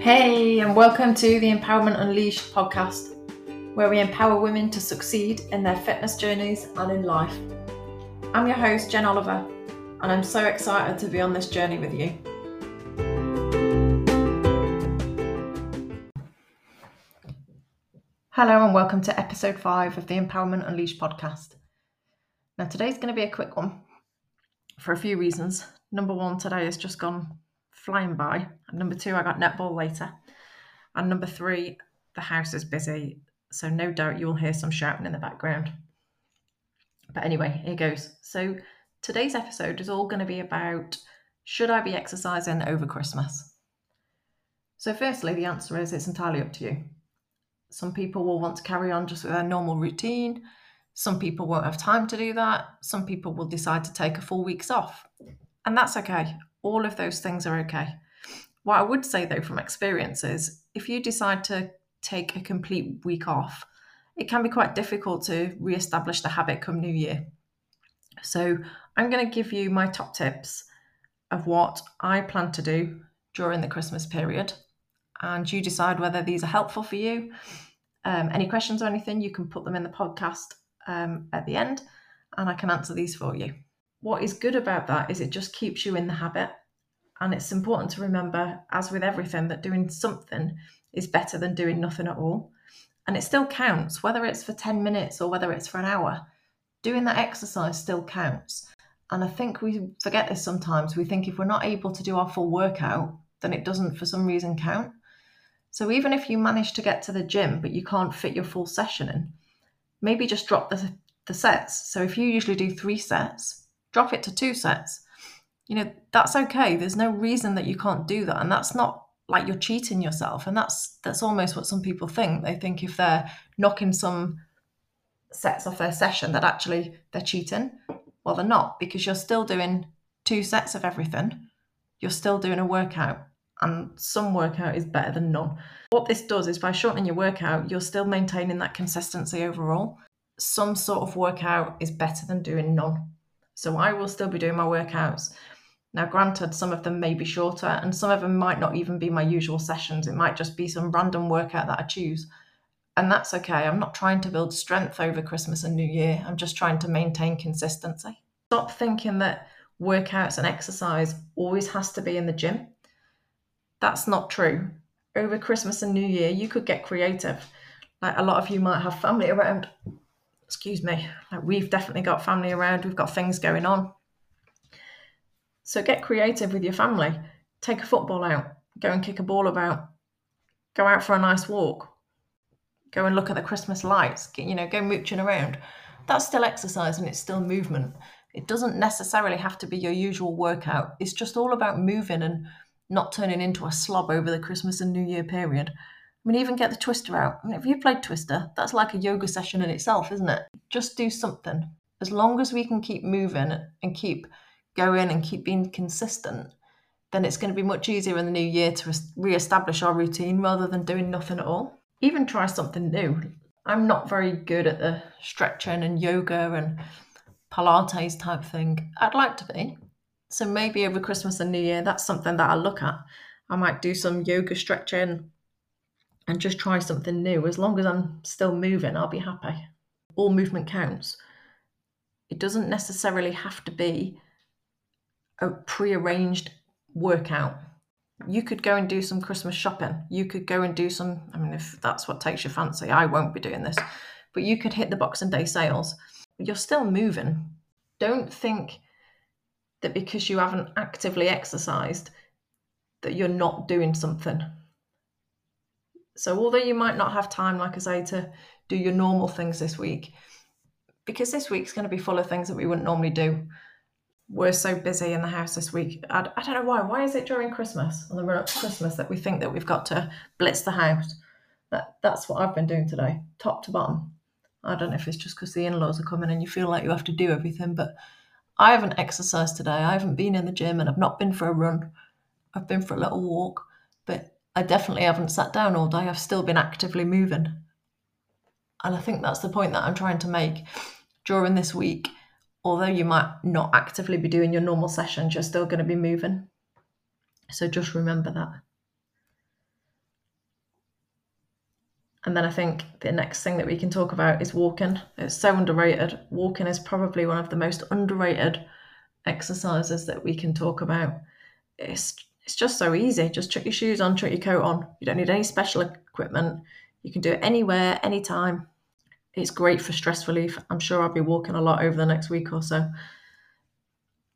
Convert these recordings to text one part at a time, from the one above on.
Hey, and welcome to the Empowerment Unleashed podcast, where we empower women to succeed in their fitness journeys and in life. I'm your host, Jen Oliver, and I'm so excited to be on this journey with you. Hello, and welcome to episode five of the Empowerment Unleashed podcast. Now, today's going to be a quick one for a few reasons. Number one, today has just gone flying by. And number two, I got netball later. And number three, the house is busy. So no doubt you'll hear some shouting in the background. But anyway, here goes. So today's episode is all going to be about should I be exercising over Christmas? So, firstly, the answer is it's entirely up to you. Some people will want to carry on just with their normal routine. Some people won't have time to do that. Some people will decide to take a full week's off. And that's okay. All of those things are okay. What I would say though from experience is if you decide to take a complete week off, it can be quite difficult to re-establish the habit come New Year. So I'm going to give you my top tips of what I plan to do during the Christmas period, and you decide whether these are helpful for you. Um, any questions or anything, you can put them in the podcast um, at the end, and I can answer these for you what is good about that is it just keeps you in the habit. And it's important to remember, as with everything, that doing something is better than doing nothing at all. And it still counts, whether it's for 10 minutes or whether it's for an hour. Doing that exercise still counts. And I think we forget this sometimes. We think if we're not able to do our full workout, then it doesn't for some reason count. So even if you manage to get to the gym, but you can't fit your full session in, maybe just drop the, the sets. So if you usually do three sets, drop it to two sets. You know, that's okay. There's no reason that you can't do that. And that's not like you're cheating yourself. And that's that's almost what some people think. They think if they're knocking some sets off their session that actually they're cheating. Well, they're not because you're still doing two sets of everything. You're still doing a workout and some workout is better than none. What this does is by shortening your workout, you're still maintaining that consistency overall. Some sort of workout is better than doing none. So I will still be doing my workouts. Now, granted, some of them may be shorter and some of them might not even be my usual sessions. It might just be some random workout that I choose. And that's okay. I'm not trying to build strength over Christmas and New Year. I'm just trying to maintain consistency. Stop thinking that workouts and exercise always has to be in the gym. That's not true. Over Christmas and New Year, you could get creative. Like a lot of you might have family around excuse me, like we've definitely got family around, we've got things going on. So get creative with your family. Take a football out, go and kick a ball about, go out for a nice walk, go and look at the Christmas lights, you know, go mooching around. That's still exercise and it's still movement. It doesn't necessarily have to be your usual workout. It's just all about moving and not turning into a slob over the Christmas and New Year period. Mean, even get the twister out. I mean, if you played twister, that's like a yoga session in itself, isn't it? Just do something. As long as we can keep moving and keep going and keep being consistent, then it's going to be much easier in the new year to re-establish our routine rather than doing nothing at all. Even try something new. I'm not very good at the stretching and yoga and Pilates type thing. I'd like to be. So maybe over Christmas and New Year, that's something that I look at. I might do some yoga stretching, and just try something new. As long as I'm still moving, I'll be happy. All movement counts. It doesn't necessarily have to be a pre-arranged workout. You could go and do some Christmas shopping. You could go and do some, I mean, if that's what takes your fancy, I won't be doing this, but you could hit the Boxing Day sales. You're still moving. Don't think that because you haven't actively exercised that you're not doing something so, although you might not have time, like I say, to do your normal things this week, because this week's going to be full of things that we wouldn't normally do. We're so busy in the house this week. I, I don't know why. Why is it during Christmas, on the run up to Christmas, that we think that we've got to blitz the house? That That's what I've been doing today, top to bottom. I don't know if it's just because the in laws are coming and you feel like you have to do everything, but I haven't exercised today. I haven't been in the gym and I've not been for a run. I've been for a little walk, but I definitely haven't sat down all day. I've still been actively moving. And I think that's the point that I'm trying to make during this week. Although you might not actively be doing your normal sessions, you're still going to be moving. So just remember that. And then I think the next thing that we can talk about is walking. It's so underrated. Walking is probably one of the most underrated exercises that we can talk about. It's it's just so easy. Just chuck your shoes on, chuck your coat on. You don't need any special equipment. You can do it anywhere, anytime. It's great for stress relief. I'm sure I'll be walking a lot over the next week or so.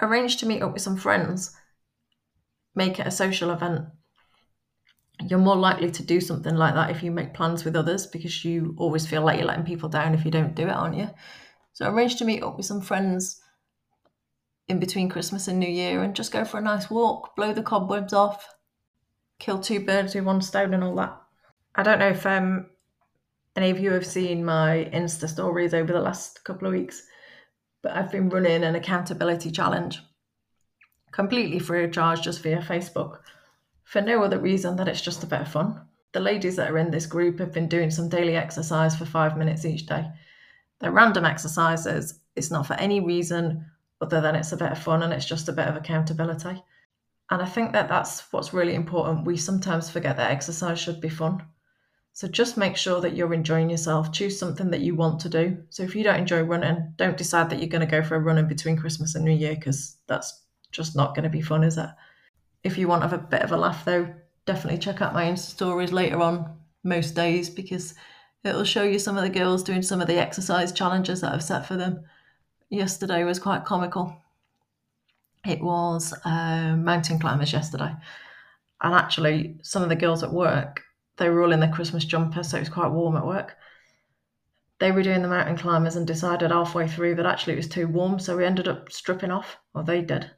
Arrange to meet up with some friends. Make it a social event. You're more likely to do something like that if you make plans with others because you always feel like you're letting people down if you don't do it, aren't you? So arrange to meet up with some friends in between Christmas and New Year and just go for a nice walk, blow the cobwebs off, kill two birds with one stone and all that. I don't know if um, any of you have seen my Insta stories over the last couple of weeks, but I've been running an accountability challenge completely free of charge just via Facebook for no other reason than it's just a bit of fun. The ladies that are in this group have been doing some daily exercise for five minutes each day. They're random exercises, it's not for any reason other than it's a bit of fun and it's just a bit of accountability. And I think that that's what's really important. We sometimes forget that exercise should be fun. So just make sure that you're enjoying yourself. Choose something that you want to do. So if you don't enjoy running, don't decide that you're going to go for a run in between Christmas and New Year because that's just not going to be fun, is it? If you want to have a bit of a laugh, though, definitely check out my Insta stories later on most days because it'll show you some of the girls doing some of the exercise challenges that I've set for them yesterday was quite comical. It was uh, mountain climbers yesterday, and actually, some of the girls at work they were all in their Christmas jumpers, so it was quite warm at work. They were doing the mountain climbers and decided halfway through that actually it was too warm, so we ended up stripping off, or they did.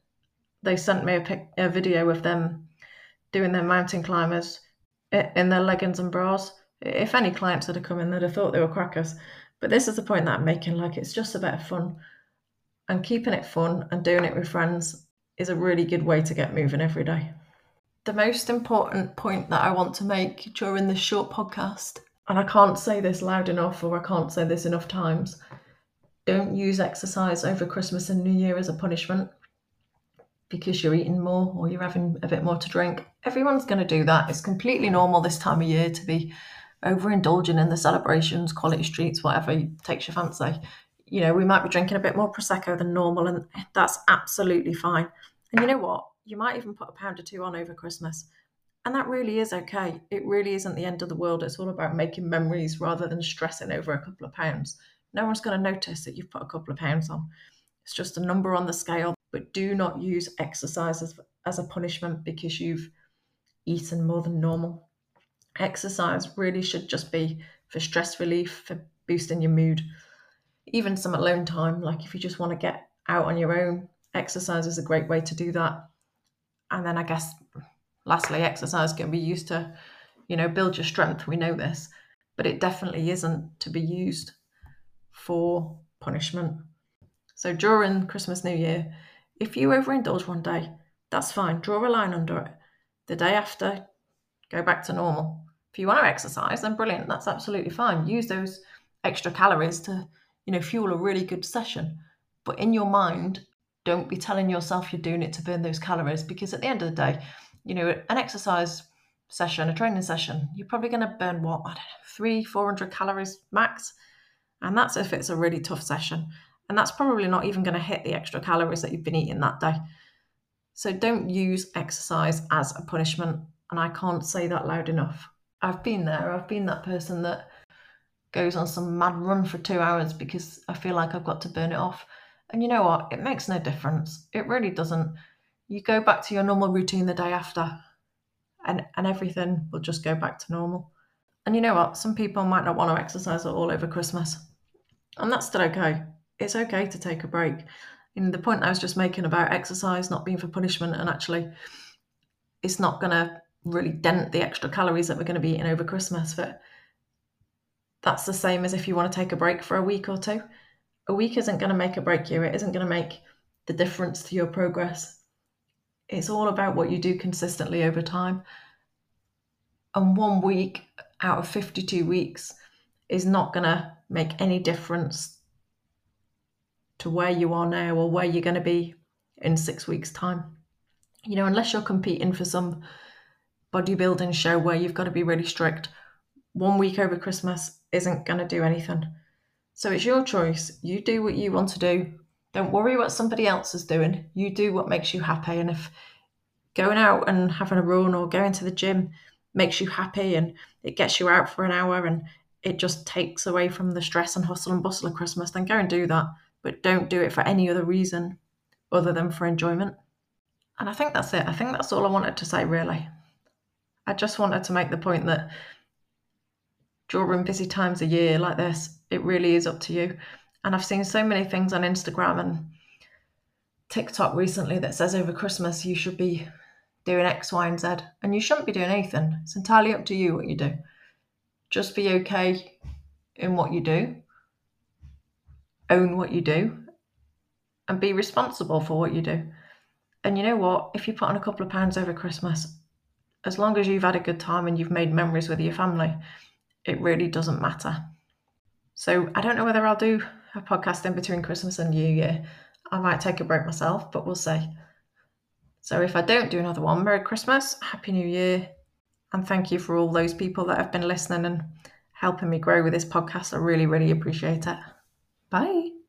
They sent me a, pic- a video of them doing their mountain climbers in their leggings and bras. If any clients had come in, they'd have thought they were crackers. But this is the point that I'm making like, it's just a bit of fun and keeping it fun and doing it with friends is a really good way to get moving every day. The most important point that I want to make during this short podcast, and I can't say this loud enough or I can't say this enough times, don't use exercise over Christmas and New Year as a punishment because you're eating more or you're having a bit more to drink. Everyone's going to do that. It's completely normal this time of year to be overindulging in the celebrations, quality streets, whatever takes your fancy you know, we might be drinking a bit more Prosecco than normal, and that's absolutely fine. And you know what? You might even put a pound or two on over Christmas. And that really is okay. It really isn't the end of the world. It's all about making memories rather than stressing over a couple of pounds. No one's going to notice that you've put a couple of pounds on. It's just a number on the scale. But do not use exercise as, as a punishment because you've eaten more than normal. Exercise really should just be for stress relief, for boosting your mood even some alone time, like if you just want to get out on your own, exercise is a great way to do that. And then I guess lastly, exercise can be used to, you know, build your strength. We know this, but it definitely isn't to be used for punishment. So during Christmas, New Year, if you overindulge one day, that's fine. Draw a line under it. The day after, go back to normal. If you want to exercise, then brilliant. That's absolutely fine. Use those extra calories to you know, fuel a really good session. But in your mind, don't be telling yourself you're doing it to burn those calories because at the end of the day, you know, an exercise session, a training session, you're probably going to burn what, I don't know, three, 400 calories max. And that's if it's a really tough session. And that's probably not even going to hit the extra calories that you've been eating that day. So don't use exercise as a punishment. And I can't say that loud enough. I've been there. I've been that person that goes on some mad run for two hours because I feel like I've got to burn it off. And you know what? It makes no difference. It really doesn't. You go back to your normal routine the day after, and, and everything will just go back to normal. And you know what? Some people might not want to exercise at all over Christmas. And that's still okay. It's okay to take a break. And the point I was just making about exercise not being for punishment and actually it's not going to really dent the extra calories that we're going to be eating over Christmas. But that's the same as if you want to take a break for a week or two. A week isn't going to make a break you, it isn't going to make the difference to your progress. It's all about what you do consistently over time. And one week out of 52 weeks is not going to make any difference to where you are now or where you're going to be in six weeks' time. You know, unless you're competing for some bodybuilding show where you've got to be really strict, one week over Christmas isn't going to do anything. So it's your choice. You do what you want to do. Don't worry what somebody else is doing. You do what makes you happy. And if going out and having a run or going to the gym makes you happy and it gets you out for an hour and it just takes away from the stress and hustle and bustle of Christmas, then go and do that. But don't do it for any other reason other than for enjoyment. And I think that's it. I think that's all I wanted to say, really. I just wanted to make the point that during busy times a year like this, it really is up to you. And I've seen so many things on Instagram and TikTok recently that says over Christmas you should be doing X, Y, and Z. And you shouldn't be doing anything. It's entirely up to you what you do. Just be okay in what you do, own what you do, and be responsible for what you do. And you know what? If you put on a couple of pounds over Christmas, as long as you've had a good time and you've made memories with your family, it really doesn't matter. So I don't know whether I'll do a podcast in between Christmas and New Year. I might take a break myself, but we'll see. So if I don't do another one, Merry Christmas, Happy New Year, and thank you for all those people that have been listening and helping me grow with this podcast. I really, really appreciate it. Bye.